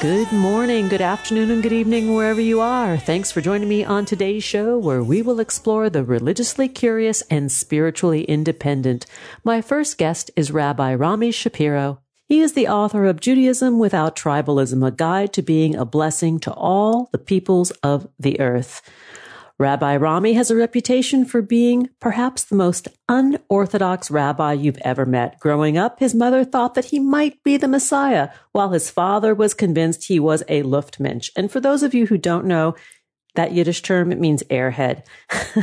Good morning, good afternoon, and good evening, wherever you are. Thanks for joining me on today's show, where we will explore the religiously curious and spiritually independent. My first guest is Rabbi Rami Shapiro. He is the author of Judaism Without Tribalism, a guide to being a blessing to all the peoples of the earth. Rabbi Rami has a reputation for being perhaps the most unorthodox rabbi you've ever met. Growing up, his mother thought that he might be the Messiah, while his father was convinced he was a Luftmensch. And for those of you who don't know, that Yiddish term, it means airhead.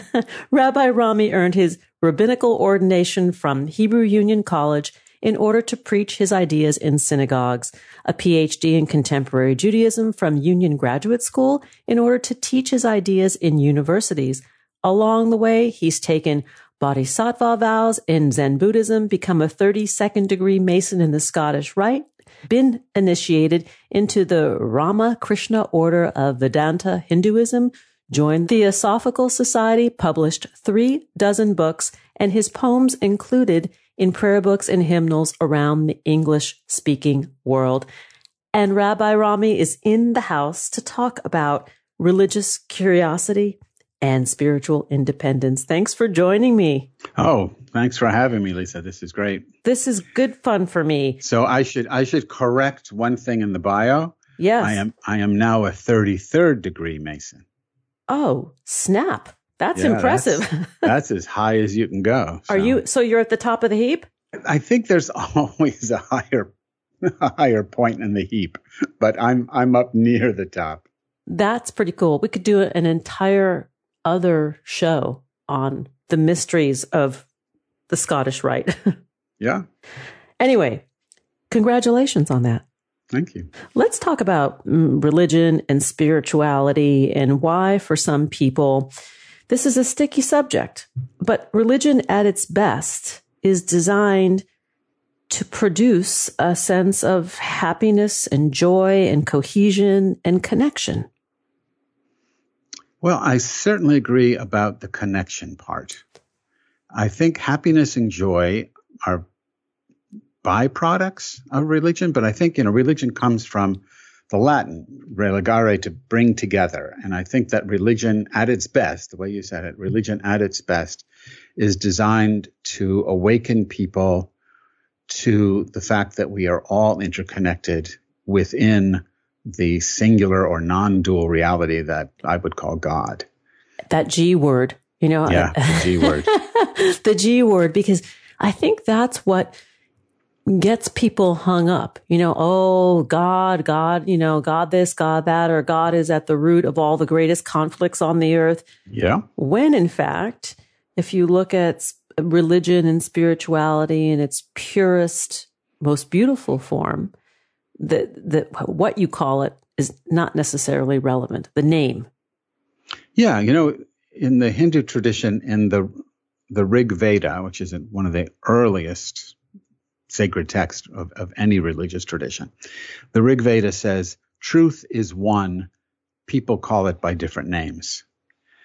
Rabbi Rami earned his rabbinical ordination from Hebrew Union College in order to preach his ideas in synagogues, a PhD in contemporary Judaism from Union Graduate School in order to teach his ideas in universities. Along the way, he's taken bodhisattva vows in Zen Buddhism, become a 32nd degree Mason in the Scottish Rite, been initiated into the Ramakrishna order of Vedanta Hinduism, joined Theosophical Society, published three dozen books, and his poems included in prayer books and hymnals around the English speaking world. And Rabbi Rami is in the house to talk about religious curiosity and spiritual independence. Thanks for joining me. Oh, thanks for having me, Lisa. This is great. This is good fun for me. So I should I should correct one thing in the bio. Yes. I am I am now a 33rd degree Mason. Oh, snap. That's yeah, impressive. That's, that's, as high as you can go. So. Are you so you're at the top of the heap? I think there's always a higher a higher point in the heap, but I'm I'm up near the top. That's pretty cool. We could do an entire other show on the mysteries of the Scottish Rite. yeah. Anyway, congratulations on that. Thank you. Let's talk about mm, religion and spirituality and why, for some people, this is a sticky subject, but religion at its best is designed to produce a sense of happiness and joy and cohesion and connection. Well, I certainly agree about the connection part. I think happiness and joy are byproducts of religion, but I think, you know, religion comes from the Latin, religare, to bring together. And I think that religion at its best, the way you said it, religion at its best is designed to awaken people to the fact that we are all interconnected within the singular or non dual reality that I would call God. That G word, you know? Yeah, the G word. the G word, because I think that's what gets people hung up. You know, oh, God, God, you know, God this, God that, or God is at the root of all the greatest conflicts on the earth. Yeah. When in fact, if you look at religion and spirituality in its purest, most beautiful form, that, that what you call it is not necessarily relevant. The name. Yeah. You know, in the Hindu tradition, in the, the Rig Veda, which is one of the earliest sacred text of, of any religious tradition. The Rig Veda says, truth is one, people call it by different names.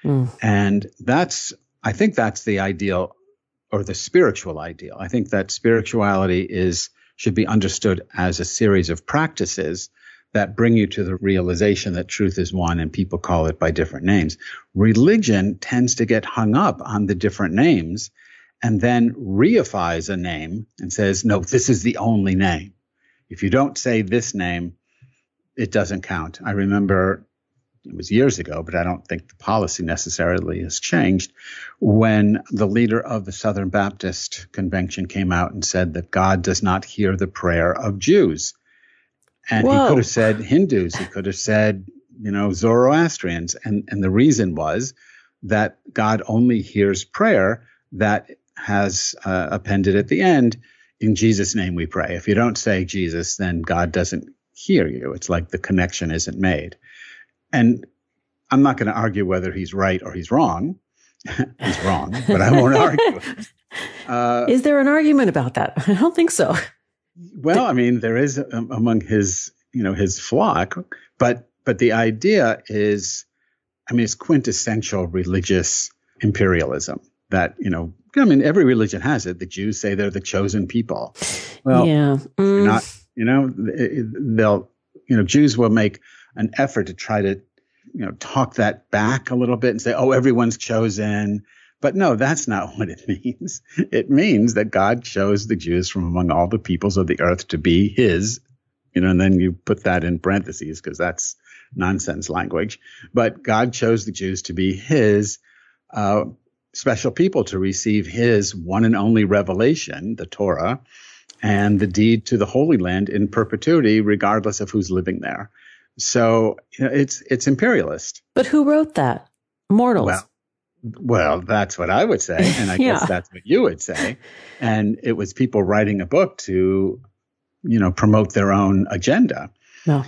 Mm. And that's, I think that's the ideal or the spiritual ideal. I think that spirituality is, should be understood as a series of practices that bring you to the realization that truth is one and people call it by different names. Religion tends to get hung up on the different names and then reifies a name and says, no, this is the only name. If you don't say this name, it doesn't count. I remember it was years ago, but I don't think the policy necessarily has changed. When the leader of the Southern Baptist Convention came out and said that God does not hear the prayer of Jews. And Whoa. he could have said Hindus, he could have said, you know, Zoroastrians. And, and the reason was that God only hears prayer that has uh, appended at the end, in Jesus' name we pray. If you don't say Jesus, then God doesn't hear you. It's like the connection isn't made. And I'm not going to argue whether he's right or he's wrong. he's wrong, but I won't argue. Uh, is there an argument about that? I don't think so. Well, I mean, there is um, among his, you know, his flock, but but the idea is, I mean, it's quintessential religious imperialism. That you know, I mean, every religion has it. The Jews say they're the chosen people. Well, yeah, mm. not. You know, they'll, you know, Jews will make an effort to try to, you know, talk that back a little bit and say, oh, everyone's chosen. But no, that's not what it means. It means that God chose the Jews from among all the peoples of the earth to be his, you know, and then you put that in parentheses because that's nonsense language. But God chose the Jews to be his uh, special people to receive his one and only revelation, the Torah, and the deed to the Holy Land in perpetuity, regardless of who's living there. So you know, it's it's imperialist. But who wrote that? Mortals. Well, well, that's what I would say, and I yeah. guess that's what you would say. And it was people writing a book to, you know, promote their own agenda. No,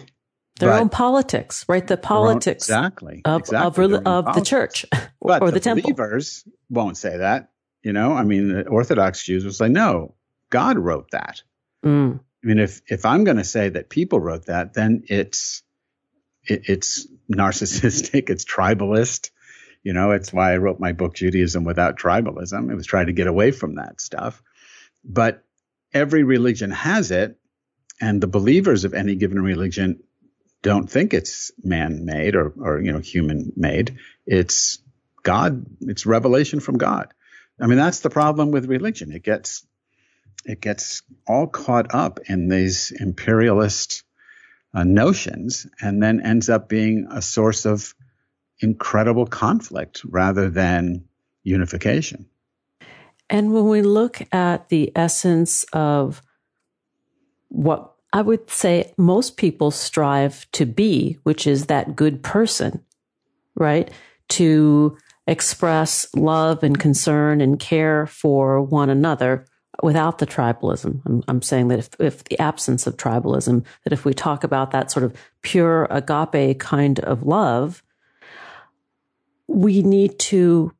their but own politics, right? The politics own, exactly of exactly, of, of the church or, or the, the temple. Believers won't say that. You know, I mean, the Orthodox Jews will say, "No, God wrote that." Mm. I mean, if if I'm going to say that people wrote that, then it's it, it's narcissistic, it's tribalist. You know, it's why I wrote my book Judaism Without Tribalism. It was trying to get away from that stuff. But every religion has it, and the believers of any given religion don't think it's man-made or, or you know human-made. It's God. It's revelation from God. I mean, that's the problem with religion. It gets it gets all caught up in these imperialist uh, notions and then ends up being a source of incredible conflict rather than unification. And when we look at the essence of what I would say most people strive to be, which is that good person, right? To express love and concern and care for one another without the tribalism. I'm, I'm saying that if, if, the absence of tribalism, that if we talk about that sort of pure agape kind of love, we need to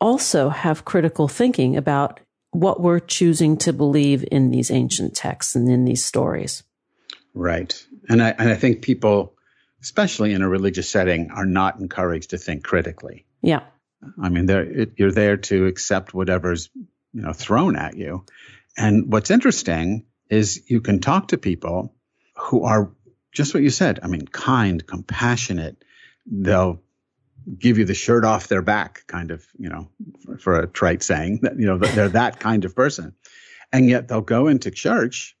also have critical thinking about what we're choosing to believe in these ancient texts and in these stories. Right. And I, and I think people, especially in a religious setting, are not encouraged to think critically. Yeah. I mean, it, you're there to accept whatever's you know thrown at you. And what's interesting is you can talk to people who are just what you said. I mean, kind, compassionate. They'll give you the shirt off their back, kind of, you know, for, for a trite saying that, you know, they're that kind of person. And yet they'll go into church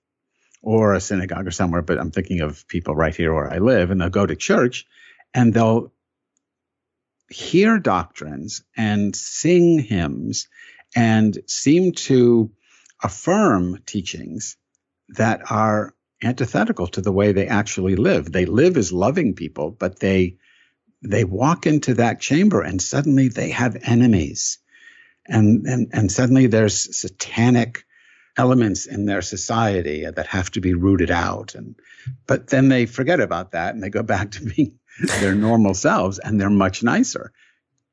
or a synagogue or somewhere, but I'm thinking of people right here where I live, and they'll go to church and they'll hear doctrines and sing hymns and seem to affirm teachings that are antithetical to the way they actually live. They live as loving people, but they they walk into that chamber and suddenly they have enemies. And and, and suddenly there's satanic elements in their society that have to be rooted out and but then they forget about that and they go back to being their normal selves and they're much nicer.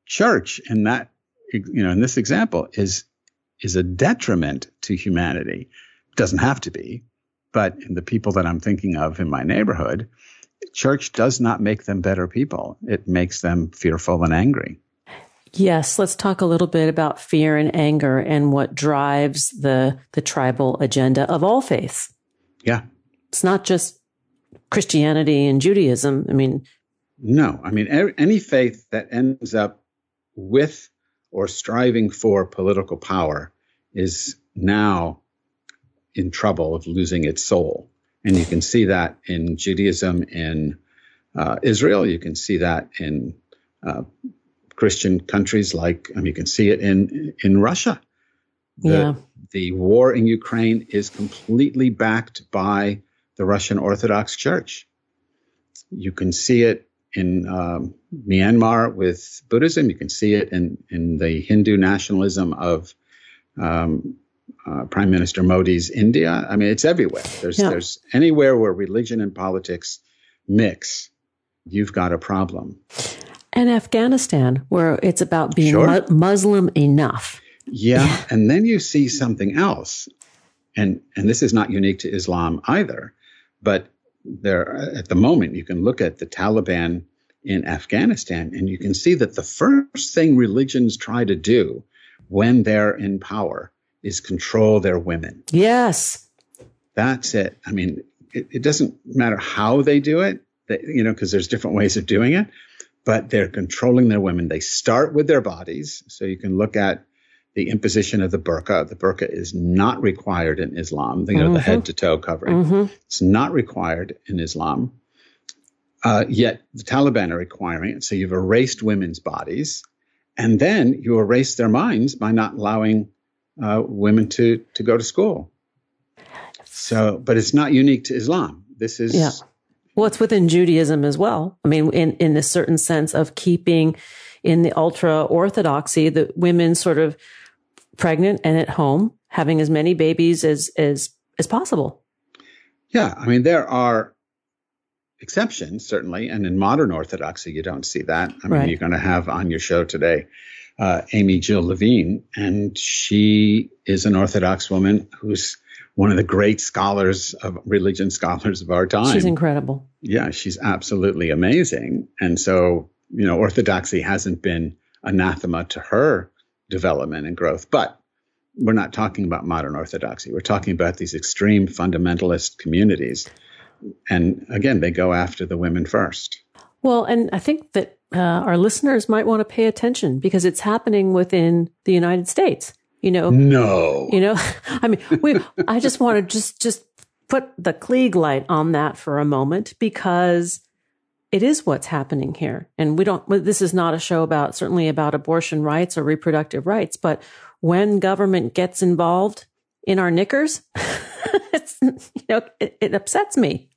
Church in that you know, in this example is is a detriment to humanity. Doesn't have to be, but in the people that I'm thinking of in my neighborhood, church does not make them better people. It makes them fearful and angry. Yes, let's talk a little bit about fear and anger and what drives the the tribal agenda of all faiths. Yeah. It's not just Christianity and Judaism. I mean, no. I mean any faith that ends up with or striving for political power is now in trouble of losing its soul. And you can see that in Judaism, in uh, Israel. You can see that in uh, Christian countries like, I mean, you can see it in in Russia. The, yeah. the war in Ukraine is completely backed by the Russian Orthodox Church. You can see it in um, Myanmar with Buddhism. You can see it in, in the Hindu nationalism of um, uh, Prime Minister Modi's India. I mean, it's everywhere. There's yeah. there's anywhere where religion and politics mix, you've got a problem. And Afghanistan, where it's about being sure. mu- Muslim enough. Yeah, and then you see something else, and and this is not unique to Islam either, but there at the moment you can look at the Taliban in Afghanistan and you can see that the first thing religions try to do when they're in power is control their women. Yes. That's it. I mean, it, it doesn't matter how they do it, they, you know, because there's different ways of doing it, but they're controlling their women. They start with their bodies. So you can look at the imposition of the burqa. The burqa is not required in Islam, you know, mm-hmm. the head to toe covering. Mm-hmm. It's not required in Islam. Uh, yet the Taliban are requiring it. So you've erased women's bodies and then you erase their minds by not allowing uh, women to, to go to school. So, but it's not unique to Islam. This is. Yeah. Well, it's within Judaism as well. I mean, in, in a certain sense of keeping in the ultra orthodoxy, the women sort of pregnant and at home, having as many babies as as as possible. Yeah, I mean there are exceptions certainly, and in modern Orthodoxy you don't see that. I mean right. you're going to have on your show today uh, Amy Jill Levine, and she is an Orthodox woman who's one of the great scholars of religion scholars of our time. She's incredible. Yeah, she's absolutely amazing, and so you know Orthodoxy hasn't been anathema to her development and growth. But we're not talking about modern orthodoxy. We're talking about these extreme fundamentalist communities. And again, they go after the women first. Well, and I think that uh, our listeners might want to pay attention because it's happening within the United States. You know, no, you know, I mean, we, I just want to just, just put the Klieg light on that for a moment because it is what's happening here. And we don't, this is not a show about, certainly about abortion rights or reproductive rights, but when government gets involved in our knickers, it's, you know, it, it, upsets me.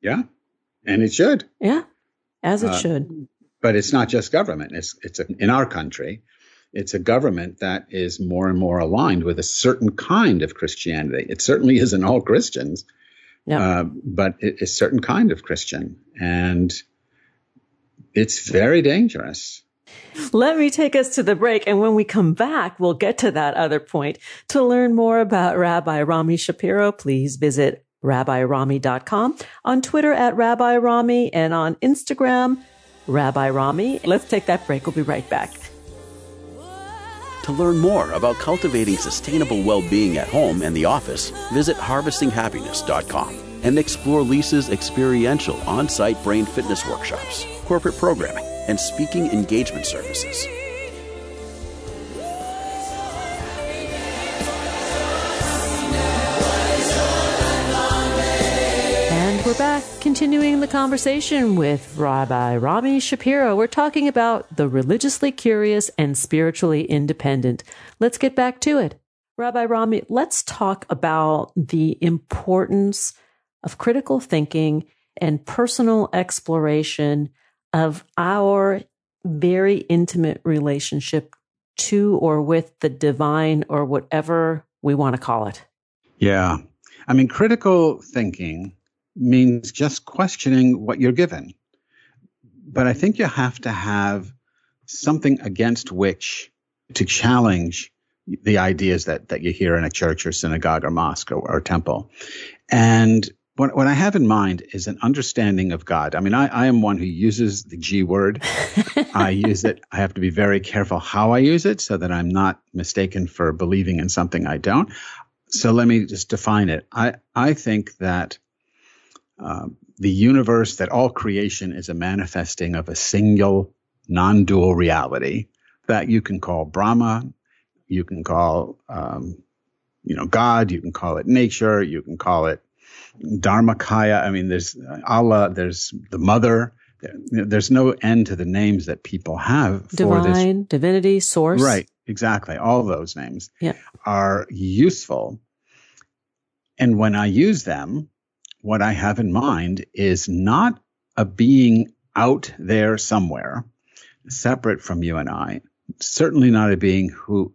Yeah. And it should. Yeah. As it uh, should. But it's not just government. It's, it's a, in our country, it's a government that is more and more aligned with a certain kind of Christianity. It certainly isn't all Christians. Yeah. Uh, but it's a certain kind of Christian. And it's very dangerous. Let me take us to the break. And when we come back, we'll get to that other point. To learn more about Rabbi Rami Shapiro, please visit rabbirami.com, on Twitter at Rabbi Rami, and on Instagram, Rabbi Rami. Let's take that break. We'll be right back. To learn more about cultivating sustainable well being at home and the office, visit harvestinghappiness.com and explore Lisa's experiential on site brain fitness workshops corporate programming, and speaking engagement services. We're back, continuing the conversation with Rabbi Rami Shapiro. We're talking about the religiously curious and spiritually independent. Let's get back to it. Rabbi Rami, let's talk about the importance of critical thinking and personal exploration of our very intimate relationship to or with the divine or whatever we want to call it. Yeah. I mean, critical thinking means just questioning what you're given. But I think you have to have something against which to challenge the ideas that, that you hear in a church or synagogue or mosque or, or temple. And what, what I have in mind is an understanding of God. I mean, I, I am one who uses the G word. I use it. I have to be very careful how I use it so that I'm not mistaken for believing in something I don't. So let me just define it. I, I think that uh, the universe, that all creation is a manifesting of a single, non dual reality that you can call Brahma, you can call, um, you know, God, you can call it nature, you can call it Dharmakaya. I mean, there's Allah, there's the mother, there's no end to the names that people have Divine, for this. divinity, source. Right, exactly. All those names yeah. are useful. And when I use them, what I have in mind is not a being out there somewhere, separate from you and I, certainly not a being who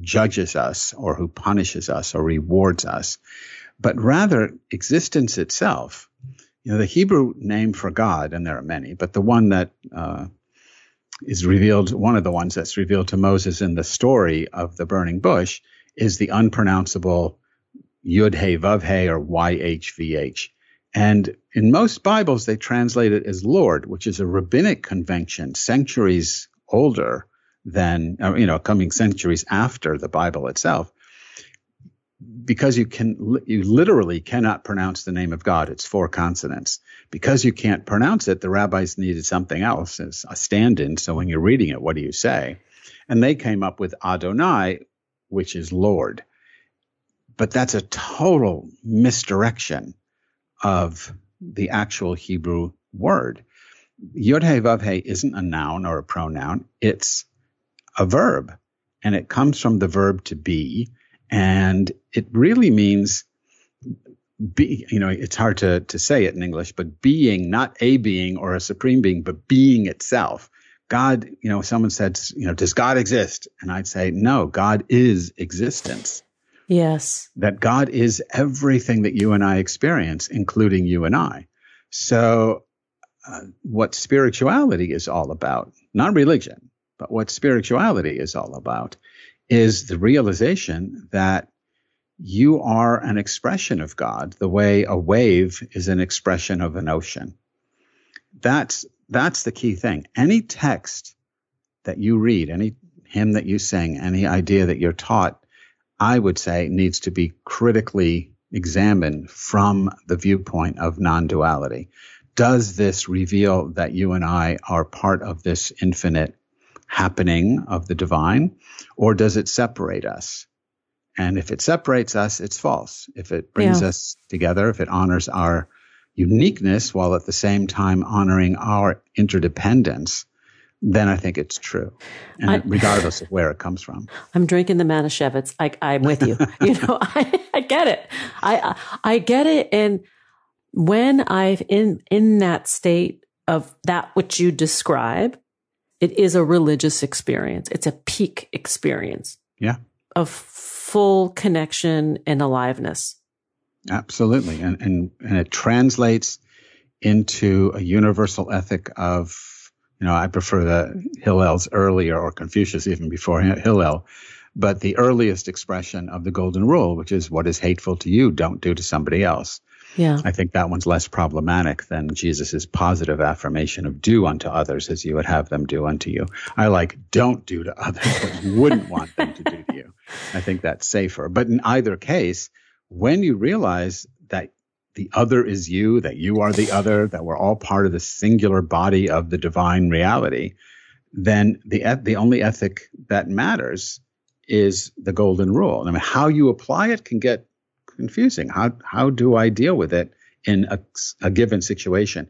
judges us or who punishes us or rewards us, but rather existence itself. You know, the Hebrew name for God, and there are many, but the one that uh, is revealed, one of the ones that's revealed to Moses in the story of the burning bush, is the unpronounceable Yud He Vav He or YHVH. And in most Bibles, they translate it as Lord, which is a rabbinic convention centuries older than, uh, you know, coming centuries after the Bible itself. Because you can, you literally cannot pronounce the name of God. It's four consonants. Because you can't pronounce it, the rabbis needed something else as a stand in. So when you're reading it, what do you say? And they came up with Adonai, which is Lord. But that's a total misdirection of the actual Hebrew word. Yod He Vav He isn't a noun or a pronoun. It's a verb and it comes from the verb to be. And it really means be, you know, it's hard to, to say it in English, but being, not a being or a supreme being, but being itself. God, you know, someone said, you know, does God exist? And I'd say, no, God is existence. Yes. That God is everything that you and I experience, including you and I. So, uh, what spirituality is all about, not religion, but what spirituality is all about, is the realization that you are an expression of God, the way a wave is an expression of an ocean. That's that's the key thing. Any text that you read, any hymn that you sing, any idea that you're taught I would say needs to be critically examined from the viewpoint of non duality. Does this reveal that you and I are part of this infinite happening of the divine, or does it separate us? And if it separates us, it's false. If it brings yeah. us together, if it honors our uniqueness while at the same time honoring our interdependence, then I think it's true, and I, regardless of where it comes from. I'm drinking the Manischewitz. I, I'm with you. you know, I, I get it. I I get it. And when I've in in that state of that which you describe, it is a religious experience. It's a peak experience. Yeah. Of full connection and aliveness. Absolutely, and and and it translates into a universal ethic of you know, I prefer the Hillel's earlier or Confucius even before Hillel, but the earliest expression of the golden rule, which is what is hateful to you, don't do to somebody else. Yeah. I think that one's less problematic than Jesus' positive affirmation of do unto others as you would have them do unto you. I like don't do to others what you wouldn't want them to do to you. I think that's safer. But in either case, when you realize that the other is you, that you are the other, that we're all part of the singular body of the divine reality, then the the only ethic that matters is the golden rule. I mean, how you apply it can get confusing. How how do I deal with it in a, a given situation?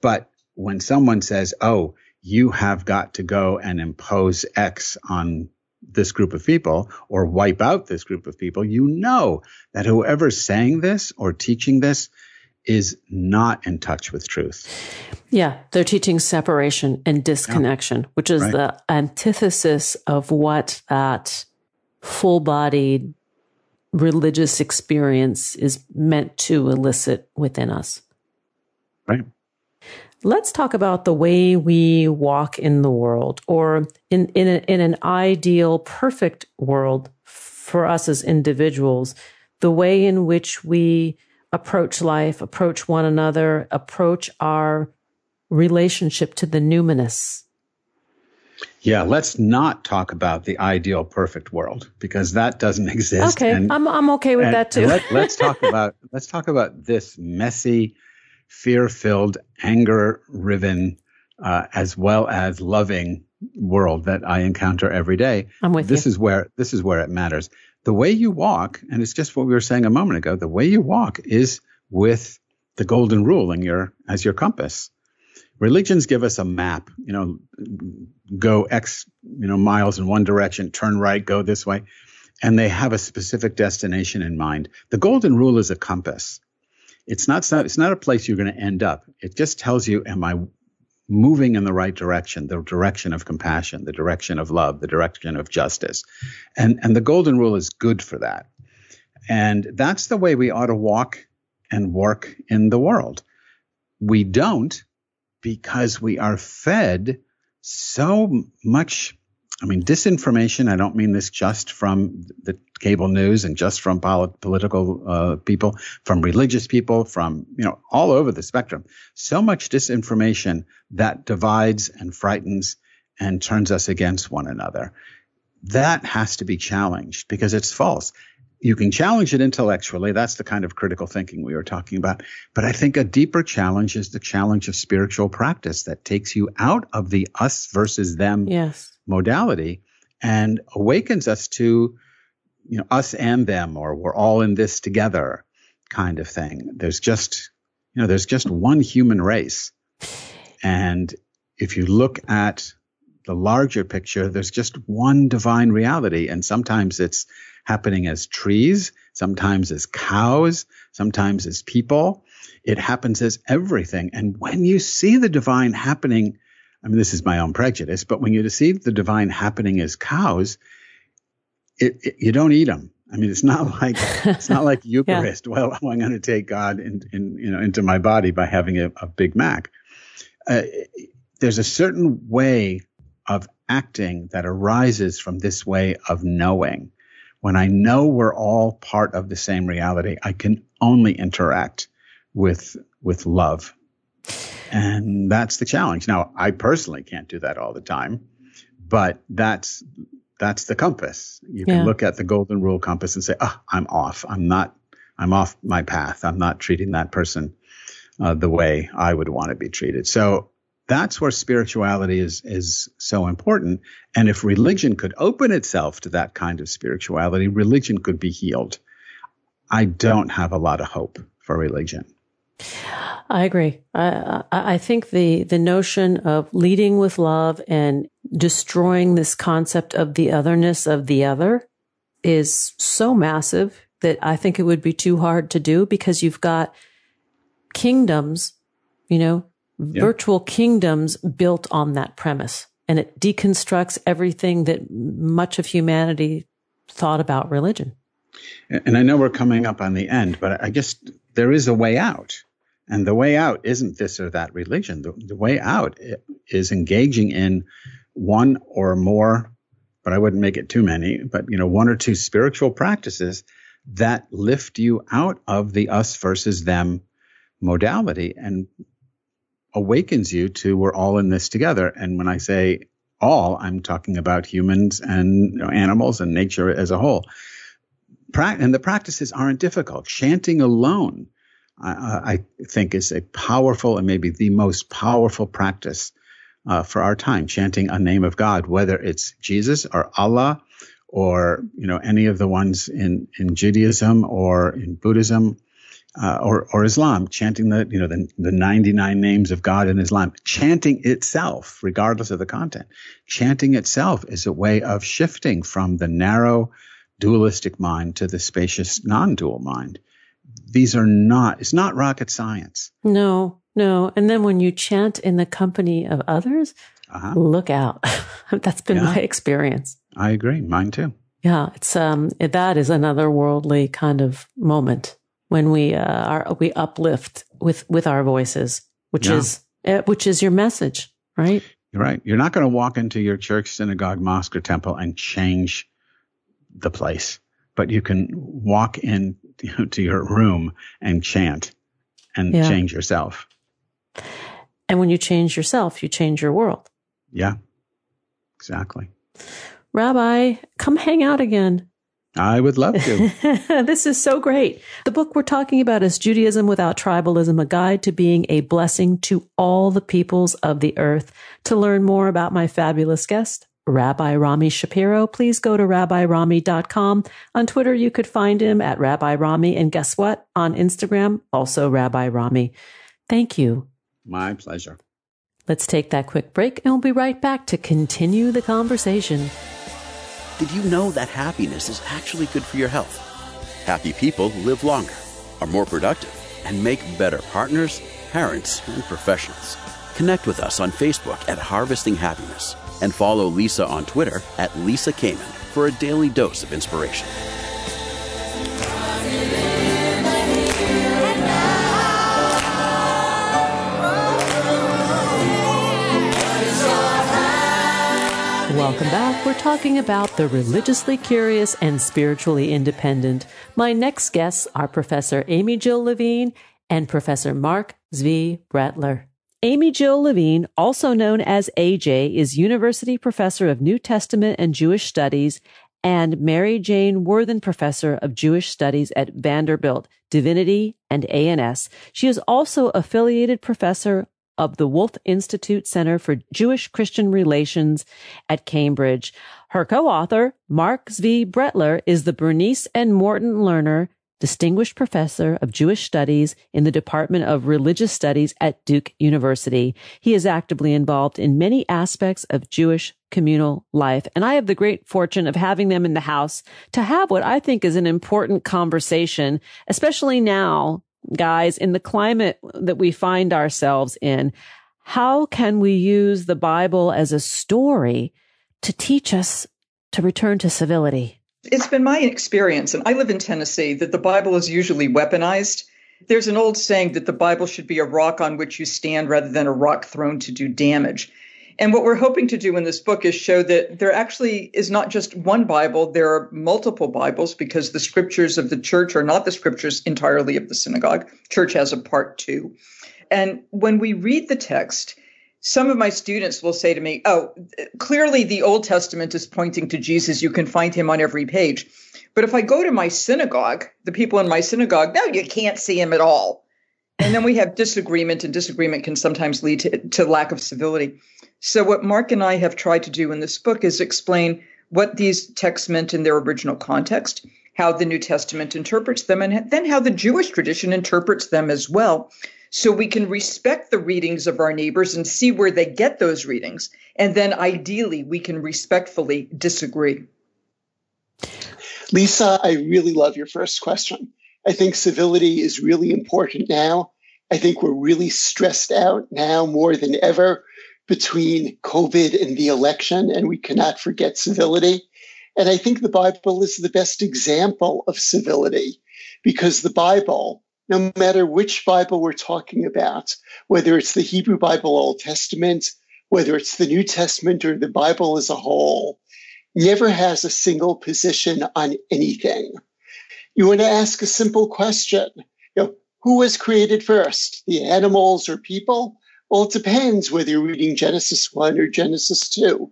But when someone says, "Oh, you have got to go and impose X on this group of people or wipe out this group of people, you know that whoever's saying this or teaching this is not in touch with truth. Yeah, they're teaching separation and disconnection, yeah. which is right. the antithesis of what that full bodied religious experience is meant to elicit within us. Right. Let's talk about the way we walk in the world, or in in, a, in an ideal, perfect world for us as individuals, the way in which we approach life, approach one another, approach our relationship to the numinous. Yeah, let's not talk about the ideal perfect world because that doesn't exist. Okay, and, I'm I'm okay with that too. let, let's talk about let's talk about this messy, fear filled, anger riven, uh, as well as loving world that I encounter every day. I'm with this you. is where this is where it matters. The way you walk, and it's just what we were saying a moment ago. The way you walk is with the golden rule in your as your compass. Religions give us a map, you know, go X, you know, miles in one direction, turn right, go this way. And they have a specific destination in mind. The golden rule is a compass. It's not, it's not a place you're going to end up. It just tells you, am I moving in the right direction, the direction of compassion, the direction of love, the direction of justice. And, and the golden rule is good for that. And that's the way we ought to walk and work in the world. We don't because we are fed so much I mean, disinformation, I don't mean this just from the cable news and just from polit- political uh, people, from religious people, from, you know, all over the spectrum. So much disinformation that divides and frightens and turns us against one another. That has to be challenged because it's false. You can challenge it intellectually. That's the kind of critical thinking we were talking about. But I think a deeper challenge is the challenge of spiritual practice that takes you out of the us versus them yes modality and awakens us to you know us and them or we're all in this together kind of thing. There's just you know there's just one human race. And if you look at the larger picture there's just one divine reality. And sometimes it's happening as trees sometimes as cows sometimes as people. It happens as everything. And when you see the divine happening I mean, this is my own prejudice, but when you see the divine happening as cows, it, it, you don't eat them. I mean, it's not like it's not like Eucharist. yeah. Well, I'm going to take God in, in, you know into my body by having a, a Big Mac. Uh, there's a certain way of acting that arises from this way of knowing. When I know we're all part of the same reality, I can only interact with with love and that's the challenge. Now, I personally can't do that all the time, but that's that's the compass. You can look at the golden rule compass and say, "Oh, I'm off. I'm not. I'm off my path. I'm not treating that person uh, the way I would want to be treated." So that's where spirituality is is so important. And if religion could open itself to that kind of spirituality, religion could be healed. I don't have a lot of hope for religion. I agree. I, I think the, the notion of leading with love and destroying this concept of the otherness of the other is so massive that I think it would be too hard to do because you've got kingdoms, you know, virtual kingdoms built on that premise. And it deconstructs everything that much of humanity thought about religion. And I know we're coming up on the end, but I guess there is a way out. And the way out isn't this or that religion. The, the way out is engaging in one or more, but I wouldn't make it too many, but you know, one or two spiritual practices that lift you out of the us versus them modality and awakens you to we're all in this together. And when I say all, I'm talking about humans and you know, animals and nature as a whole. Pra- and the practices aren't difficult. Chanting alone I, I think is a powerful and maybe the most powerful practice uh, for our time, chanting a name of God, whether it's Jesus or Allah or you know any of the ones in in Judaism or in Buddhism uh, or or Islam, chanting the you know the the 99 names of God in Islam, chanting itself, regardless of the content, chanting itself is a way of shifting from the narrow dualistic mind to the spacious non-dual mind these are not, it's not rocket science. No, no. And then when you chant in the company of others, uh-huh. look out. That's been yeah. my experience. I agree. Mine too. Yeah. It's, um, it, that is another worldly kind of moment when we, uh, are, we uplift with, with our voices, which yeah. is, uh, which is your message, right? You're right. You're not going to walk into your church, synagogue, mosque, or temple and change the place, but you can walk in you know, to your room and chant and yeah. change yourself. And when you change yourself, you change your world. Yeah, exactly. Rabbi, come hang out again. I would love to. this is so great. The book we're talking about is Judaism Without Tribalism, a guide to being a blessing to all the peoples of the earth. To learn more about my fabulous guest, Rabbi Rami Shapiro, please go to rabbirami.com. On Twitter, you could find him at Rabbi Rami. And guess what? On Instagram, also Rabbi Rami. Thank you. My pleasure. Let's take that quick break and we'll be right back to continue the conversation. Did you know that happiness is actually good for your health? Happy people live longer, are more productive, and make better partners, parents, and professionals. Connect with us on Facebook at Harvesting Happiness and follow Lisa on Twitter at Lisa Kamen for a daily dose of inspiration. Welcome back. We're talking about the religiously curious and spiritually independent. My next guests are Professor Amy Jill Levine and Professor Marc Zvi Brettler. Amy Jill Levine, also known as AJ, is University Professor of New Testament and Jewish Studies and Mary Jane Werthan Professor of Jewish Studies at Vanderbilt, Divinity, and ANS. She is also affiliated professor of the Woolf Institute Center for Jewish Christian Relations at Cambridge. Her co-author, Marc Zvi Brettler, is the Bernice and Morton Lerner Distinguished Professor of Jewish Studies in the Department of Religious Studies at Duke University. He is actively involved in many aspects of Jewish communal life. And I have the great fortune of having them in the house to have what I think is an important conversation, especially now guys, in the climate that we find ourselves in, how can we use the Bible as a story to teach us to return to civility? It's been my experience, and I live in Tennessee, that the Bible is usually weaponized. There's an old saying that the Bible should be a rock on which you stand rather than a rock thrown to do damage. And what we're hoping to do in this book is show that there actually is not just one Bible, there are multiple Bibles because the scriptures of the church are not the scriptures entirely of the synagogue. Church has a part too. And when we read the text, some of my students will say to me, Oh, clearly the Old Testament is pointing to Jesus. You can find him on every page. But if I go to my synagogue, the people in my synagogue, no, you can't see him at all. And then we have disagreement, and disagreement can sometimes lead to, to lack of civility. So, what Marc and I have tried to do in this book is explain what these texts meant in their original context, how the New Testament interprets them, and then how the Jewish tradition interprets them as well. So we can respect the readings of our neighbors and see where they get those readings. And then ideally, we can respectfully disagree. Lisa, I really love your first question. I think civility is really important now. I think we're really stressed out now more than ever between COVID and the election, and we cannot forget civility. And I think the Bible is the best example of civility because the Bible, no matter which Bible we're talking about, whether it's the Hebrew Bible, Old Testament, whether it's the New Testament or the Bible as a whole, never has a single position on anything. You want to ask a simple question. You know, who was created first, the animals or people? Well, it depends whether you're reading Genesis 1 or Genesis 2.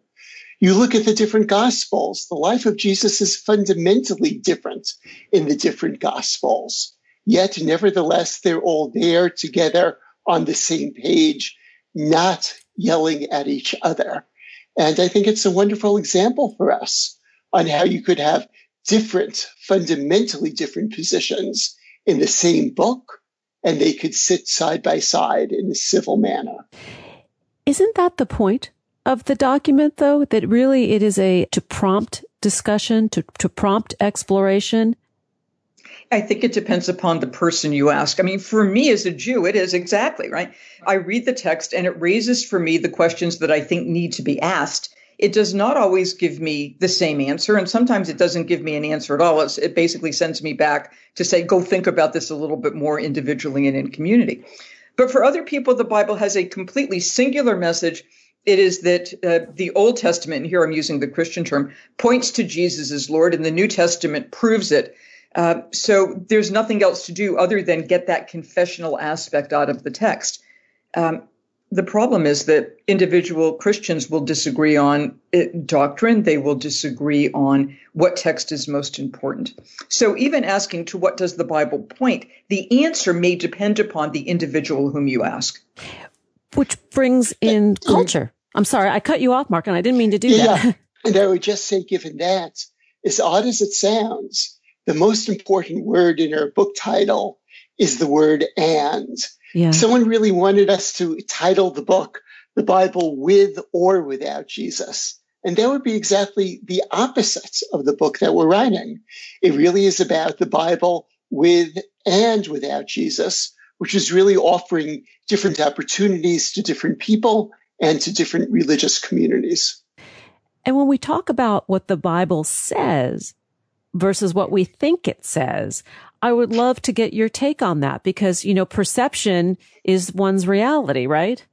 You look at the different gospels, the life of Jesus is fundamentally different in the different gospels. Yet, nevertheless, they're all there together on the same page, not yelling at each other. And I think it's a wonderful example for us on how you could have different, fundamentally different positions in the same book and they could sit side by side in a civil manner. Isn't that the point of the document, though? That really it is a to prompt discussion, to, to prompt exploration? I think it depends upon the person you ask. I mean, for me as a Jew, it is exactly right. I read the text and it raises for me the questions that I think need to be asked it does not always give me the same answer. And sometimes it doesn't give me an answer at all. It's, it basically sends me back to say, go think about this a little bit more individually and in community. But for other people, the Bible has a completely singular message. It is that uh, the Old Testament, and here I'm using the Christian term, points to Jesus as Lord, and the New Testament proves it. Uh, so there's nothing else to do other than get that confessional aspect out of the text. Um, the problem is that individual Christians will disagree on it, doctrine. They will disagree on what text is most important. So even asking to what does the Bible point, the answer may depend upon the individual whom you ask. Which brings in culture. I'm sorry, I cut you off, Marc, and I didn't mean to do yeah, that. and I would just say, given that, as odd as it sounds, the most important word in our book title is the word and. Yeah. Someone really wanted us to title the book the Bible with or without Jesus. And that would be exactly the opposite of the book that we're writing. It really is about the Bible with and without Jesus, which is really offering different opportunities to different people and to different religious communities. And when we talk about what the Bible says versus what we think it says, I would love to get your take on that because, you know, perception is one's reality, right?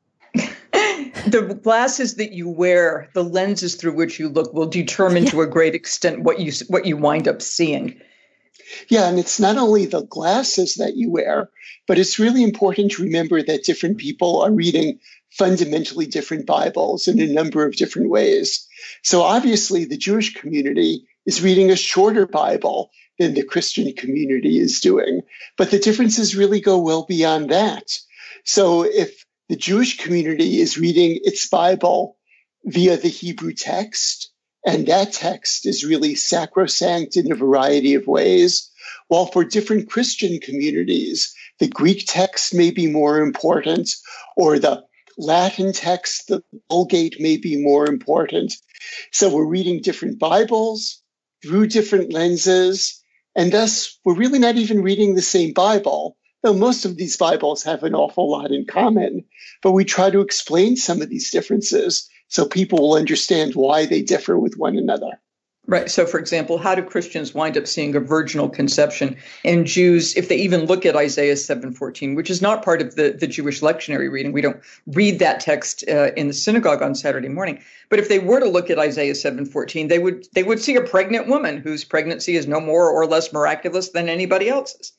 the glasses that you wear, the lenses through which you look will determine yeah. to a great extent what you what you wind up seeing. Yeah, and it's not only the glasses that you wear, but it's really important to remember that different people are reading fundamentally different Bibles in a number of different ways. So obviously, the Jewish community is reading a shorter Bible than the Christian community is doing, but the differences really go well beyond that. So if the Jewish community is reading its Bible via the Hebrew text, and that text is really sacrosanct in a variety of ways. While for different Christian communities, the Greek text may be more important, or the Latin text, the Vulgate may be more important. So we're reading different Bibles through different lenses, and thus we're really not even reading the same Bible though most of these Bibles have an awful lot in common. But we try to explain some of these differences so people will understand why they differ with one another. Right. So, for example, how do Christians wind up seeing a virginal conception? And Jews, if they even look at Isaiah 7:14, which is not part of the, the Jewish lectionary reading, we don't read that text uh, in the synagogue on Saturday morning. But if they were to look at Isaiah 7:14, they would they would see a pregnant woman whose pregnancy is no more or less miraculous than anybody else's.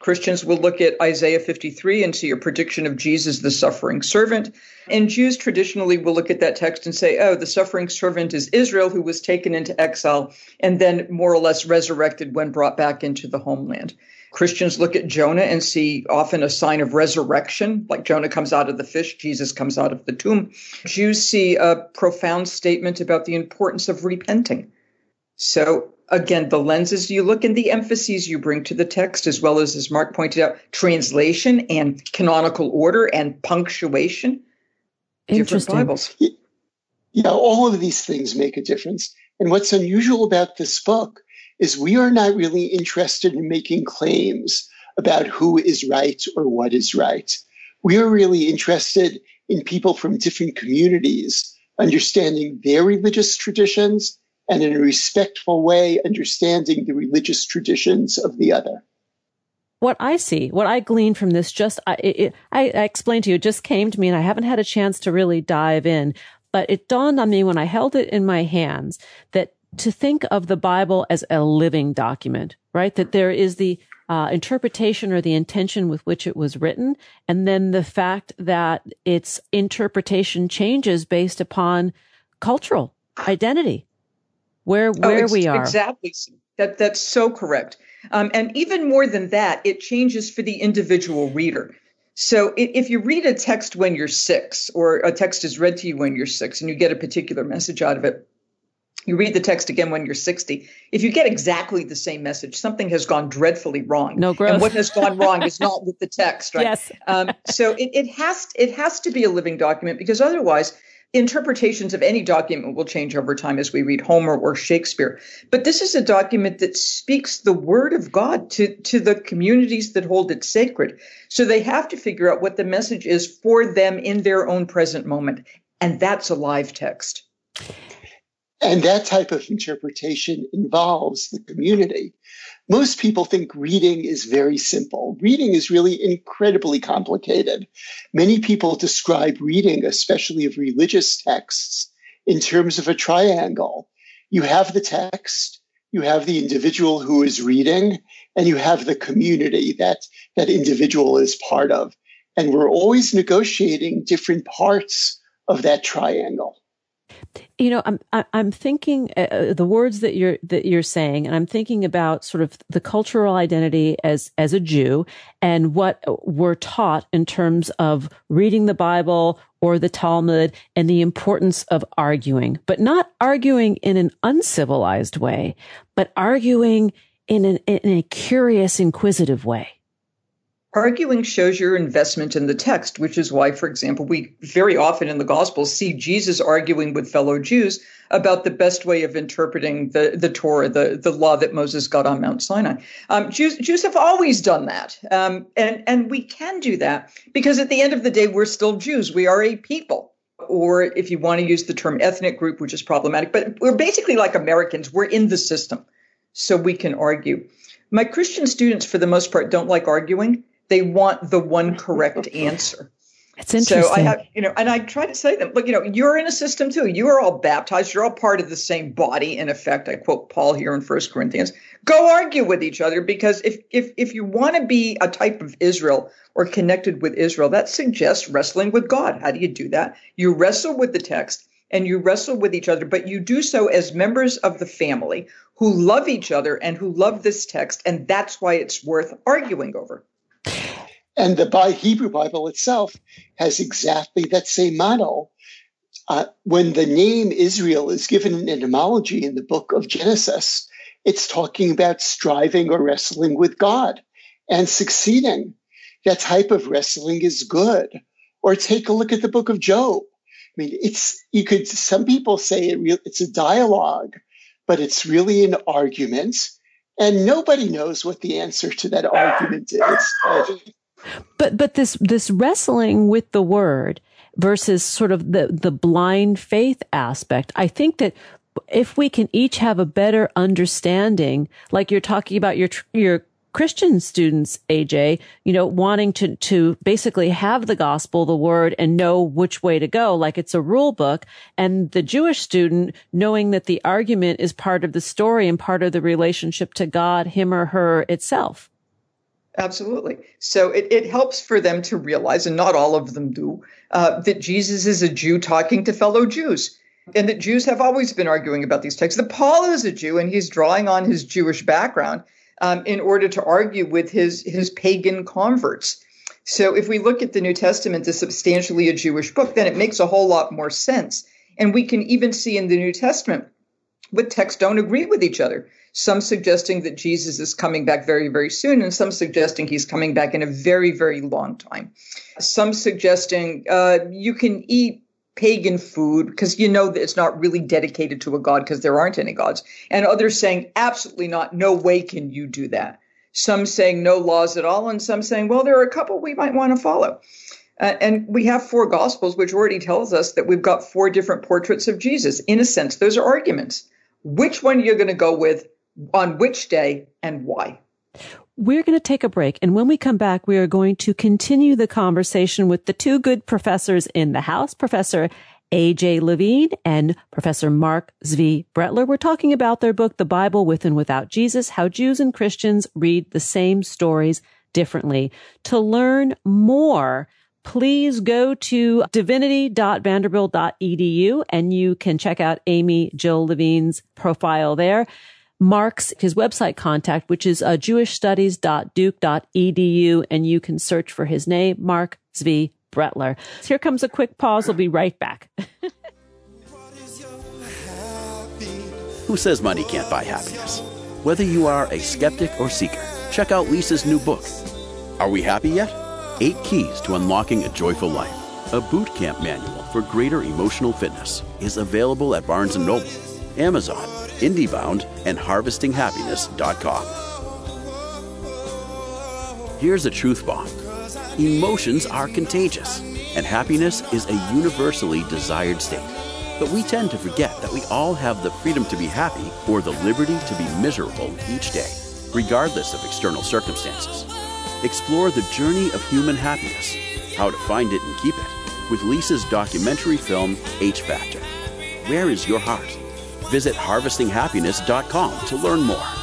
Christians will look at Isaiah 53 and see a prediction of Jesus, the suffering servant. And Jews traditionally will look at that text and say, oh, the suffering servant is Israel who was taken into exile and then more or less resurrected when brought back into the homeland. Christians look at Jonah and see often a sign of resurrection, like Jonah comes out of the fish, Jesus comes out of the tomb. Jews see a profound statement about the importance of repenting. So again, the lenses you look and the emphases you bring to the text, as well as, as Marc pointed out, translation and canonical order and punctuation. Interesting. Different Bibles. Yeah, all of these things make a difference. And what's unusual about this book is we are not really interested in making claims about who is right or what is right. We are really interested in people from different communities understanding their religious traditions and in a respectful way, understanding the religious traditions of the other. What I see, what I glean from this, just I, it, I, I explained to you, it just came to me, and I haven't had a chance to really dive in. But it dawned on me when I held it in my hands that to think of the Bible as a living document, right? That there is the uh, interpretation or the intention with which it was written, and then the fact that its interpretation changes based upon cultural identity where where oh, ex- we are. Exactly. That that's so correct. Um, and even more than that, it changes for the individual reader. So if you read a text when you're six, or a text is read to you when you're six, and you get a particular message out of it, you read the text again when you're 60. If you get exactly the same message, something has gone dreadfully wrong. No growth. And what has gone wrong is not with the text, right? Yes. um, so it, it has it has to be a living document because otherwise interpretations of any document will change over time as we read Homer or Shakespeare. But this is a document that speaks the word of God to, to the communities that hold it sacred. So they have to figure out what the message is for them in their own present moment. And that's a live text. And that type of interpretation involves the community. Most people think reading is very simple. Reading is really incredibly complicated. Many people describe reading, especially of religious texts, in terms of a triangle. You have the text, you have the individual who is reading, and you have the community that that individual is part of. And we're always negotiating different parts of that triangle you know i'm i'm thinking uh, uh, the words that you're that you're saying and i'm thinking about sort of the cultural identity as as a jew and what we're taught in terms of reading the bible or the talmud and the importance of arguing but not arguing in an uncivilized way but arguing in an in a curious inquisitive way Arguing shows your investment in the text, which is why, for example, we very often in the Gospels see Jesus arguing with fellow Jews about the best way of interpreting the, the Torah, the, the law that Moses got on Mount Sinai. Um, Jews, Jews have always done that. Um, and, and we can do that because at the end of the day, we're still Jews. We are a people. Or if you want to use the term ethnic group, which is problematic, but we're basically like Americans. We're in the system. So we can argue. My Christian students, for the most part, don't like arguing. They want the one correct answer. It's interesting. So I have, you know, and I try to say them, look, you know, you're in a system too. You are all baptized. You're all part of the same body. In effect, I quote Paul here in First Corinthians. Go argue with each other because if if if you want to be a type of Israel or connected with Israel, that suggests wrestling with God. How do you do that? You wrestle with the text and you wrestle with each other, but you do so as members of the family who love each other and who love this text, and that's why it's worth arguing over. And the Hebrew Bible itself has exactly that same model. Uh, when the name Israel is given in etymology in the book of Genesis, it's talking about striving or wrestling with God and succeeding. That type of wrestling is good. Or take a look at the book of Job. I mean, it's, you could, some people say it re- it's a dialogue, but it's really an argument. And nobody knows what the answer to that argument is. But but this this wrestling with the word versus sort of the the blind faith aspect, I think that if we can each have a better understanding, like you're talking about your your Christian students, AJ, you know, wanting to, to basically have the gospel, the word and know which way to go, like it's a rule book. And the Jewish student knowing that the argument is part of the story and part of the relationship to God, him or her itself. Absolutely. So it, it helps for them to realize, and not all of them do, uh, that Jesus is a Jew talking to fellow Jews. And that Jews have always been arguing about these texts. That Paul is a Jew and he's drawing on his Jewish background um, in order to argue with his, his pagan converts. So if we look at the New Testament as substantially a Jewish book, then it makes a whole lot more sense. And we can even see in the New Testament what texts don't agree with each other some suggesting that Jesus is coming back very, very soon, and some suggesting he's coming back in a very, very long time. Some suggesting uh, you can eat pagan food because you know that it's not really dedicated to a god because there aren't any gods. And others saying, absolutely not, no way can you do that. Some saying no laws at all, and some saying, well, there are a couple we might want to follow. Uh, and we have four gospels, which already tells us that we've got four different portraits of Jesus. In a sense, those are arguments. Which one you're going to go with on which day and why. We're going to take a break. And when we come back, we are going to continue the conversation with the two good professors in the house, Professor A.J. Levine and Professor Marc Zvi Brettler. We're talking about their book, The Bible With and Without Jesus, How Jews and Christians Read the Same Stories Differently. To learn more, please go to divinity.vanderbilt.edu and you can check out Amy Jill Levine's profile there. Marc's his website contact, which is uh, jewishstudies.duke.edu, and you can search for his name, Marc Zvi Brettler. Here comes a quick pause. We'll be right back. Who says money can't buy happiness? Whether you are a skeptic or seeker, check out Lisa's new book. Are we happy yet? Eight Keys to Unlocking a Joyful Life. A boot camp manual for greater emotional fitness is available at Barnes & Noble, Amazon, IndieBound, and HarvestingHappiness.com. Here's a truth bomb emotions are contagious, and happiness is a universally desired state. But we tend to forget that we all have the freedom to be happy or the liberty to be miserable each day, regardless of external circumstances. Explore the journey of human happiness, how to find it and keep it, with Lisa's documentary film, H Factor. Where is your heart? Visit harvestinghappiness.com to learn more.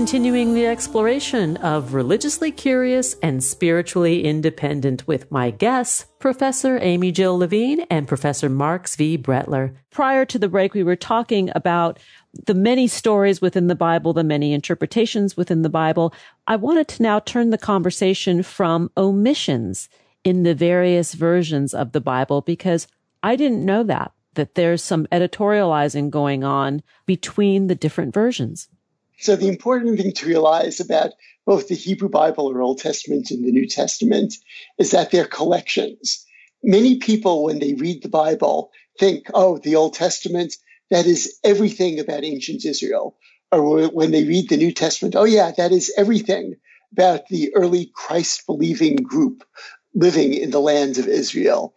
Continuing the exploration of religiously curious and spiritually independent with my guests, Professor Amy Jill Levine and Professor Marc Zvi Brettler. Prior to the break, we were talking about the many stories within the Bible, the many interpretations within the Bible. I wanted to now turn the conversation from omissions in the various versions of the Bible because I didn't know that, that there's some editorializing going on between the different versions. So the important thing to realize about both the Hebrew Bible or Old Testament and the New Testament is that they're collections. Many people, when they read the Bible, think, oh, the Old Testament, that is everything about ancient Israel. Or when they read the New Testament, oh, yeah, that is everything about the early Christ believing group living in the land of Israel.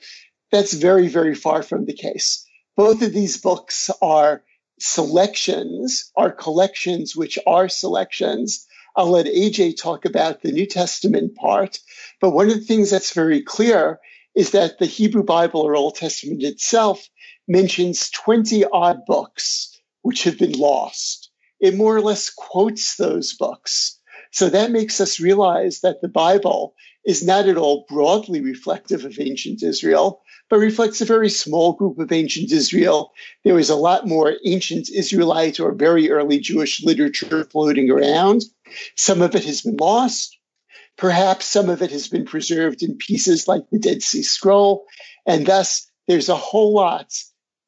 That's very, very far from the case. Both of these books are selections are collections which are selections. I'll let AJ talk about the New Testament part. But one of the things that's very clear is that the Hebrew Bible or Old Testament itself mentions 20 odd books which have been lost. It more or less quotes those books. So that makes us realize that the Bible is not at all broadly reflective of ancient Israel, but reflects a very small group of ancient Israel. There was a lot more ancient Israelite or very early Jewish literature floating around. Some of it has been lost. Perhaps some of it has been preserved in pieces like the Dead Sea Scroll. And thus, there's a whole lot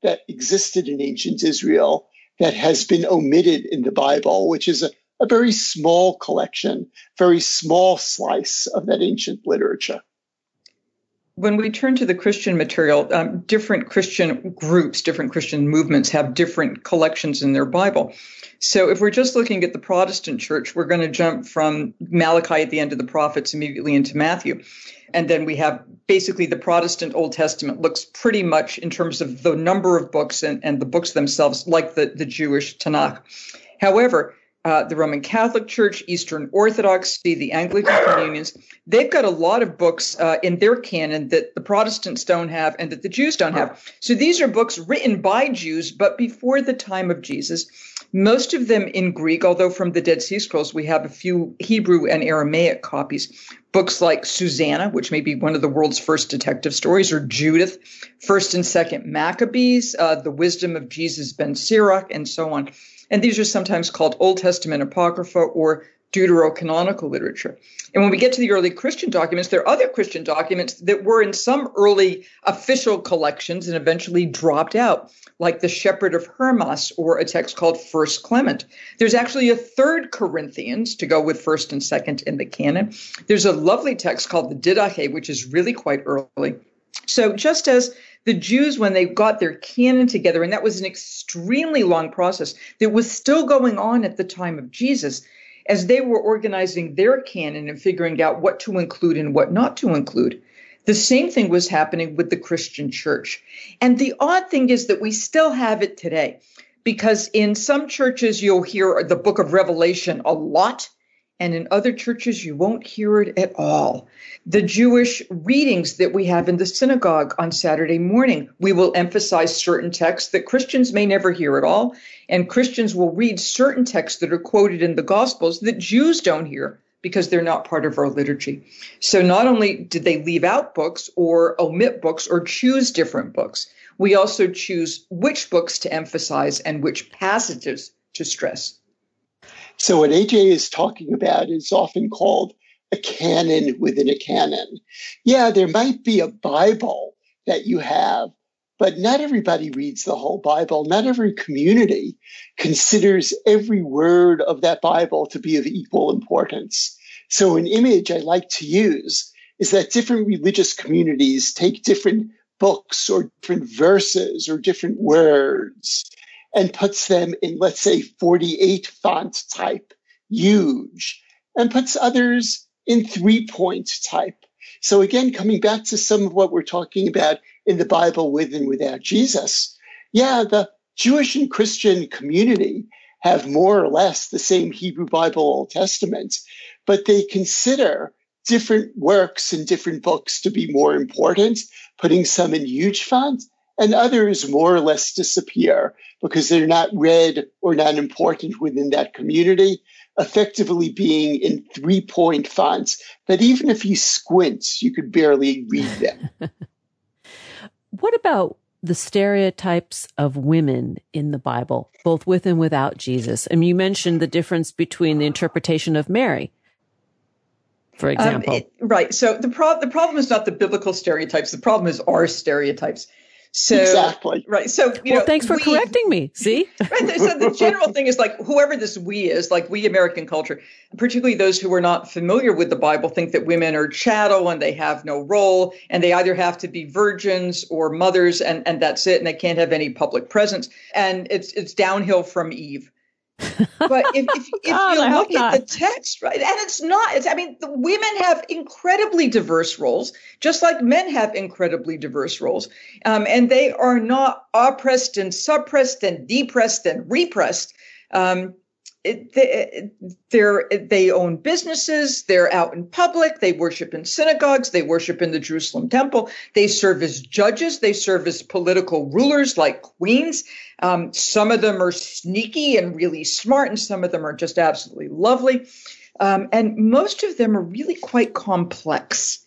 that existed in ancient Israel that has been omitted in the Bible, which is a, a very small collection, very small slice of that ancient literature when we turn to the Christian material, um, different Christian groups, different Christian movements have different collections in their Bible. So if we're just looking at the Protestant church, we're going to jump from Malachi at the end of the prophets immediately into Matthew. And then we have basically the Protestant Old Testament looks pretty much in terms of the number of books and, and the books themselves like the, the Jewish Tanakh. However, uh, the Roman Catholic Church, Eastern Orthodoxy, the Anglican communions, they've got a lot of books uh, in their canon that the Protestants don't have and that the Jews don't have. So these are books written by Jews, but before the time of Jesus. Most of them in Greek, although from the Dead Sea Scrolls we have a few Hebrew and Aramaic copies. Books like Susanna, which may be one of the world's first detective stories, or Judith, First and Second Maccabees, uh, The Wisdom of Jesus ben Sirach, and so on. And these are sometimes called Old Testament Apocrypha or deuterocanonical literature. And when we get to the early Christian documents, there are other Christian documents that were in some early official collections and eventually dropped out, like the Shepherd of Hermas or a text called First Clement. There's actually a third Corinthians to go with first and second in the canon. There's a lovely text called the Didache, which is really quite early. So just as the Jews, when they got their canon together, and that was an extremely long process that was still going on at the time of Jesus, as they were organizing their canon and figuring out what to include and what not to include. The same thing was happening with the Christian church. And the odd thing is that we still have it today because in some churches you'll hear the book of Revelation a lot and in other churches you won't hear it at all. The Jewish readings that we have in the synagogue on Saturday morning, we will emphasize certain texts that Christians may never hear at all, and Christians will read certain texts that are quoted in the Gospels that Jews don't hear because they're not part of our liturgy. So not only did they leave out books or omit books or choose different books, we also choose which books to emphasize and which passages to stress. So what AJ is talking about is often called a canon within a canon. Yeah, there might be a Bible that you have, but not everybody reads the whole Bible. Not every community considers every word of that Bible to be of equal importance. So an image I like to use is that different religious communities take different books or different verses or different words and puts them in, let's say, 48 font type, huge, and puts others in three point type. So again, coming back to some of what we're talking about in the Bible with and without Jesus, yeah, the Jewish and Christian community have more or less the same Hebrew Bible Old Testament, but they consider different works and different books to be more important, putting some in huge font and others more or less disappear because they're not read or not important within that community, effectively being in three point fonts that even if you squint, you could barely read them. what about the stereotypes of women in the Bible, both with and without Jesus? I mean, you mentioned the difference between the interpretation of Mary for um, example. Um, it, right. So the problem the problem is not the biblical stereotypes. The problem is our stereotypes. So exactly right. So you well, know, thanks for we, correcting me. See, right. So the general thing is like whoever this we is, like we American culture, particularly those who are not familiar with the Bible, think that women are chattel and they have no role, and they either have to be virgins or mothers, and and that's it, and they can't have any public presence, and it's it's downhill from Eve but if, if, if God, you look at the text, right, and it's not, it's, I mean, the women have incredibly diverse roles, just like men have incredibly diverse roles. Um, and they are not oppressed and suppressed and depressed and repressed. Um, they're, they own businesses. They're out in public. They worship in synagogues. They worship in the Jerusalem temple. They serve as judges. They serve as political rulers like queens. Um, some of them are sneaky and really smart, and some of them are just absolutely lovely. Um, and most of them are really quite complex.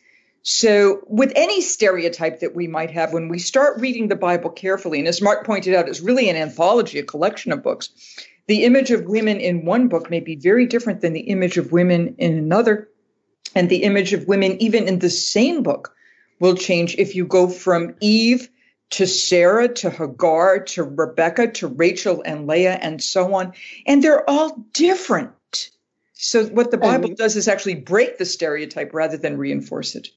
So, with any stereotype that we might have, when we start reading the Bible carefully, and as Marc pointed out, it's really an anthology, a collection of books the image of women in one book may be very different than the image of women in another. And the image of women, even in the same book, will change if you go from Eve to Sarah to Hagar to Rebecca to Rachel and Leah and so on. And they're all different. So, what the Bible does is actually break the stereotype rather than reinforce it.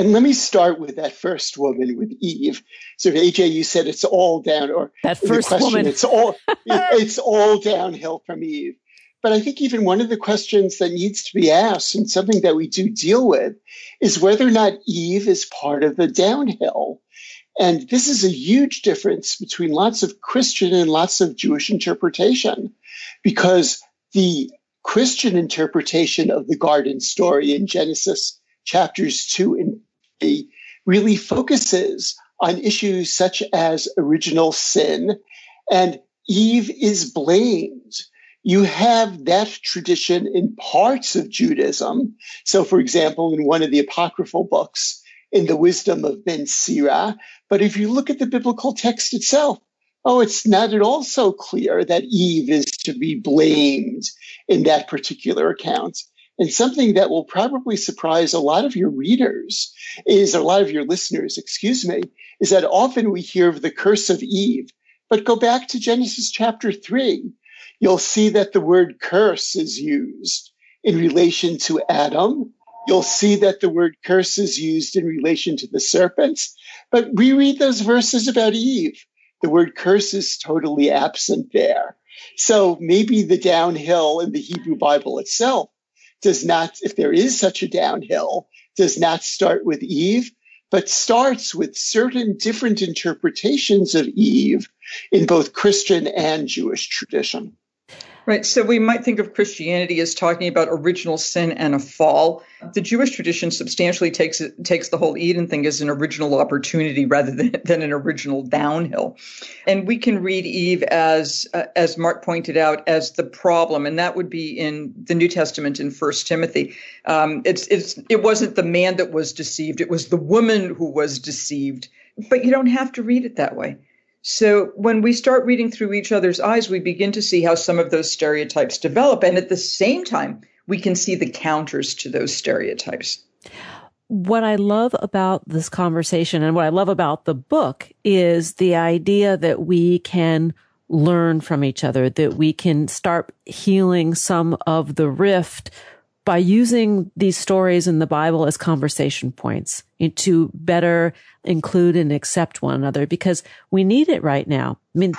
And let me start with that first woman with Eve. So AJ, you said it's all down, or that first question, woman. It's all it's all downhill from Eve. But I think even one of the questions that needs to be asked, and something that we do deal with, is whether or not Eve is part of the downhill. And this is a huge difference between lots of Christian and lots of Jewish interpretation, because the Christian interpretation of the garden story in Genesis chapters two and three really focuses on issues such as original sin, and Eve is blamed. You have that tradition in parts of Judaism. So, for example, in one of the apocryphal books, in the wisdom of Ben Sira. But if you look at the biblical text itself, oh, it's not at all so clear that Eve is to be blamed in that particular account. And something that will probably surprise a lot of your readers is, a lot of your listeners, excuse me, is that often we hear of the curse of Eve. But go back to Genesis chapter three. You'll see that the word curse is used in relation to Adam. You'll see that the word curse is used in relation to the serpents. But reread those verses about Eve. The word curse is totally absent there. So maybe the downhill in the Hebrew Bible itself does not, if there is such a downhill, does not start with Eve, but starts with certain different interpretations of Eve in both Christian and Jewish tradition. Right. So we might think of Christianity as talking about original sin and a fall. The Jewish tradition substantially takes takes the whole Eden thing as an original opportunity rather than, than an original downhill. And we can read Eve as uh, as Marc pointed out as the problem, and that would be in the New Testament in First Timothy. Um, it's it's it wasn't the man that was deceived; it was the woman who was deceived. But you don't have to read it that way. So when we start reading through each other's eyes, we begin to see how some of those stereotypes develop. And at the same time, we can see the counters to those stereotypes. What I love about this conversation and what I love about the book is the idea that we can learn from each other, that we can start healing some of the rift by using these stories in the Bible as conversation points to better include and accept one another because we need it right now. I mean,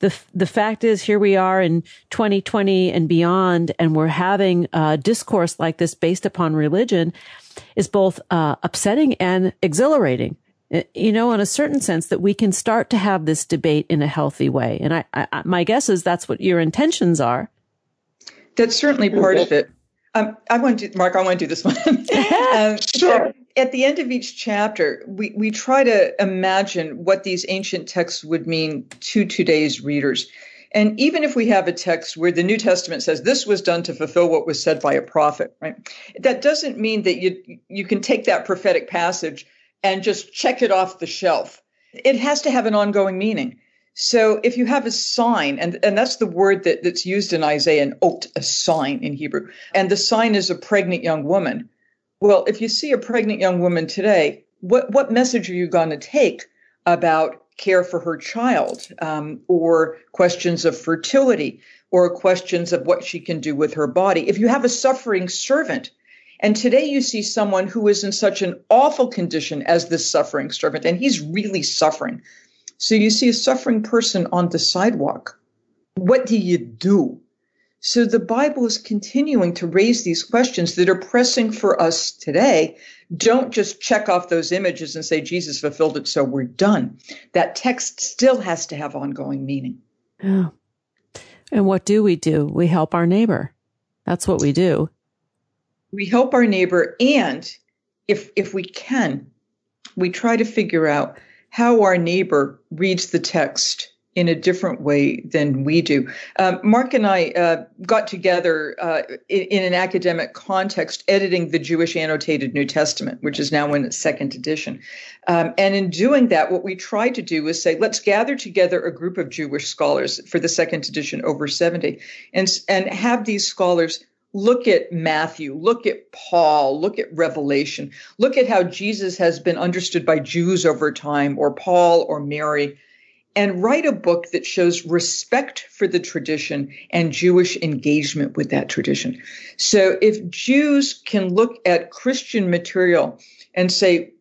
the, the fact is here we are in 2020 and beyond, and we're having a discourse like this based upon religion is both uh, upsetting and exhilarating. You know, in a certain sense, that we can start to have this debate in a healthy way. And I, I my guess is that's what your intentions are. That's certainly part of it. Um, I want to, Marc. I want to do this one. um, sure. at the end of each chapter, we, we try to imagine what these ancient texts would mean to today's readers. And even if we have a text where the New Testament says this was done to fulfill what was said by a prophet, right? That doesn't mean that you you can take that prophetic passage and just check it off the shelf. It has to have an ongoing meaning. So if you have a sign, and, and that's the word that, that's used in Isaiah, an ot, a sign in Hebrew, and the sign is a pregnant young woman. Well, if you see a pregnant young woman today, what, what message are you going to take about care for her child um, or questions of fertility or questions of what she can do with her body. If you have a suffering servant, and today you see someone who is in such an awful condition as this suffering servant, and he's really suffering. So you see a suffering person on the sidewalk. What do you do? So the Bible is continuing to raise these questions that are pressing for us today. Don't just check off those images and say Jesus fulfilled it, so we're done. That text still has to have ongoing meaning. Yeah. And what do we do? We help our neighbor. That's what we do. We help our neighbor, and if if we can, we try to figure out how our neighbor reads the text in a different way than we do. Um, Marc and I uh, got together uh, in, in, an academic context, editing the Jewish Annotated New Testament, which is now in its second edition. Um, and in doing that, what we tried to do was say, let's gather together a group of Jewish scholars for the second edition, over 70, and, and have these scholars look at Matthew, look at Paul, look at Revelation, look at how Jesus has been understood by Jews over time, or Paul or Mary and write a book that shows respect for the tradition and Jewish engagement with that tradition. So if Jews can look at Christian material and say,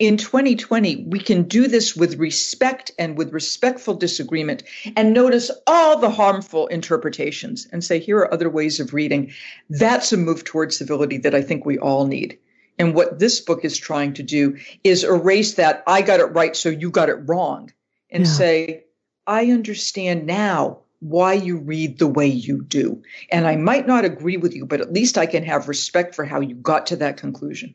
in 2020, we can do this with respect and with respectful disagreement and notice all the harmful interpretations and say, here are other ways of reading. That's a move towards civility that I think we all need. And what this book is trying to do is erase that I got it right, so you got it wrong and yeah. say, I understand now why you read the way you do. And I might not agree with you, but at least I can have respect for how you got to that conclusion.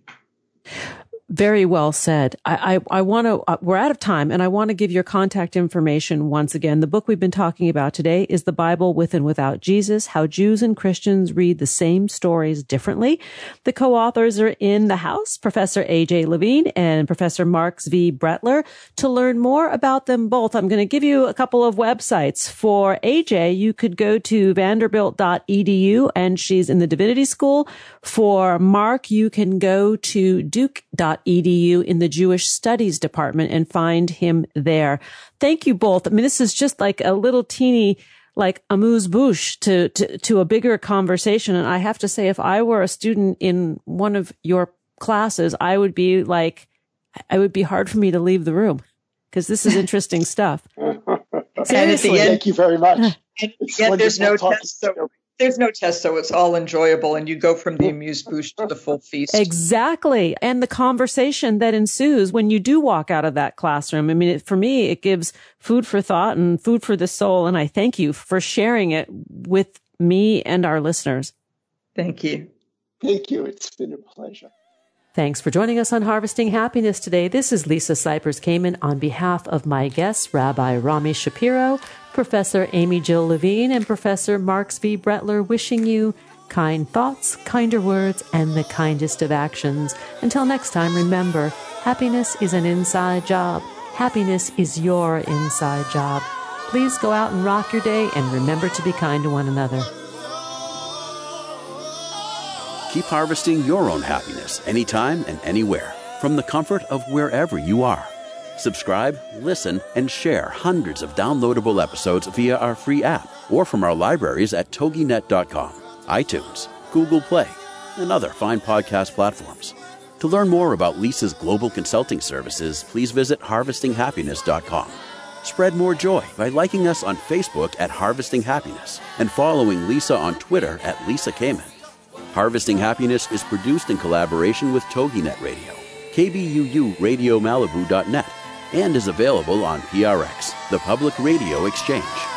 Very well said. I, I, I want to, uh, we're out of time and I want to give your contact information once again. The book we've been talking about today is The Bible with and Without Jesus, How Jews and Christians Read the Same Stories Differently. The co-authors are in the house, Professor A.J. Levine and Professor Marc Zvi Brettler. To learn more about them both, I'm going to give you a couple of websites. For AJ, you could go to vanderbilt.edu and she's in the divinity school. For Marc, you can go to duke.edu edu in the Jewish Studies Department and find him there. Thank you both. I mean, this is just like a little teeny like amuse bouche to, to, to a bigger conversation. And I have to say, if I were a student in one of your classes, I would be like, I would be hard for me to leave the room because this is interesting stuff. Seriously. Thank you very much. Yeah, there's no test. So there's no test, so it's all enjoyable, and you go from the amuse bouche to the full feast. Exactly, and the conversation that ensues when you do walk out of that classroom. I mean, it, for me, it gives food for thought and food for the soul, and I thank you for sharing it with me and our listeners. Thank you. Thank you. It's been a pleasure. Thanks for joining us on Harvesting Happiness today. This is Lisa Cypers Kamen on behalf of my guests, Rabbi Rami Shapiro, Professor Amy Jill Levine, and Professor Marc Zvi Brettler, wishing you kind thoughts, kinder words, and the kindest of actions. Until next time, remember happiness is an inside job. Happiness is your inside job. Please go out and rock your day and remember to be kind to one another. Keep harvesting your own happiness anytime and anywhere from the comfort of wherever you are. Subscribe, listen, and share hundreds of downloadable episodes via our free app or from our libraries at toginet.com, iTunes, Google Play, and other fine podcast platforms. To learn more about Lisa's global consulting services, please visit harvestinghappiness.com. Spread more joy by liking us on Facebook at Harvesting Happiness and following Lisa on Twitter at Lisa Kamen. Harvesting Happiness is produced in collaboration with TogiNet Radio, KBUU Radio Malibu.net, and is available on PRX, the Public Radio Exchange.